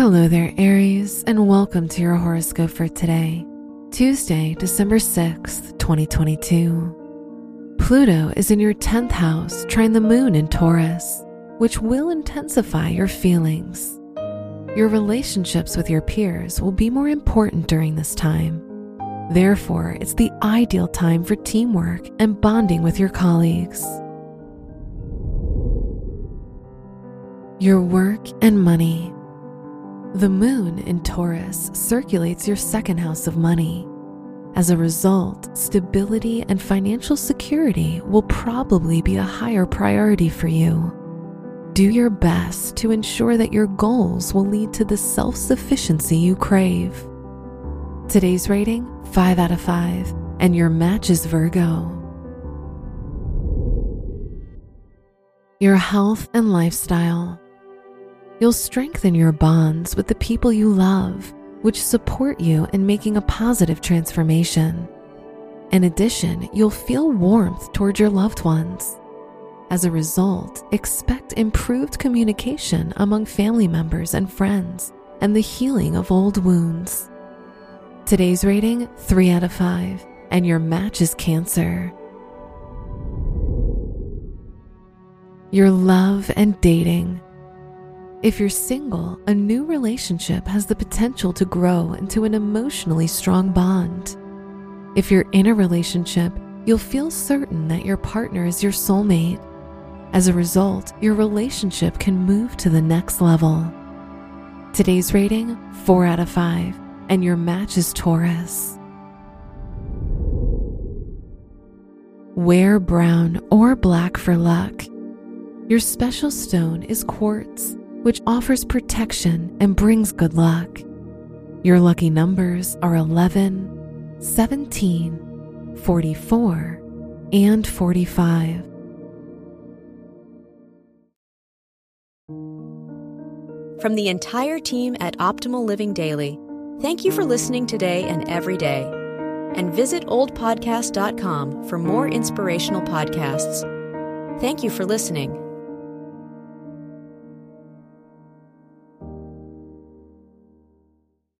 Hello there, Aries, and welcome to your horoscope for today, Tuesday, December 6th, 2022. Pluto is in your 10th house, trining the moon in Taurus, which will intensify your feelings. Your relationships with your peers will be more important during this time. Therefore, it's the ideal time for teamwork and bonding with your colleagues. Your work and money. The moon in Taurus circulates your second house of money. As a result, stability and financial security will probably be a higher priority for you. Do your best to ensure that your goals will lead to the self sufficiency you crave. Today's rating 5 out of 5, and your match is Virgo. Your health and lifestyle. You'll strengthen your bonds with the people you love, which support you in making a positive transformation. In addition, you'll feel warmth toward your loved ones. As a result, expect improved communication among family members and friends and the healing of old wounds. Today's rating 3 out of 5, and your match is Cancer. Your love and dating. If you're single, a new relationship has the potential to grow into an emotionally strong bond. If you're in a relationship, you'll feel certain that your partner is your soulmate. As a result, your relationship can move to the next level. Today's rating 4 out of 5, and your match is Taurus. Wear brown or black for luck. Your special stone is quartz which offers protection and brings good luck. Your lucky numbers are 11, 17, 44, and 45. From the entire team at Optimal Living Daily, thank you for listening today and every day. And visit oldpodcast.com for more inspirational podcasts. Thank you for listening.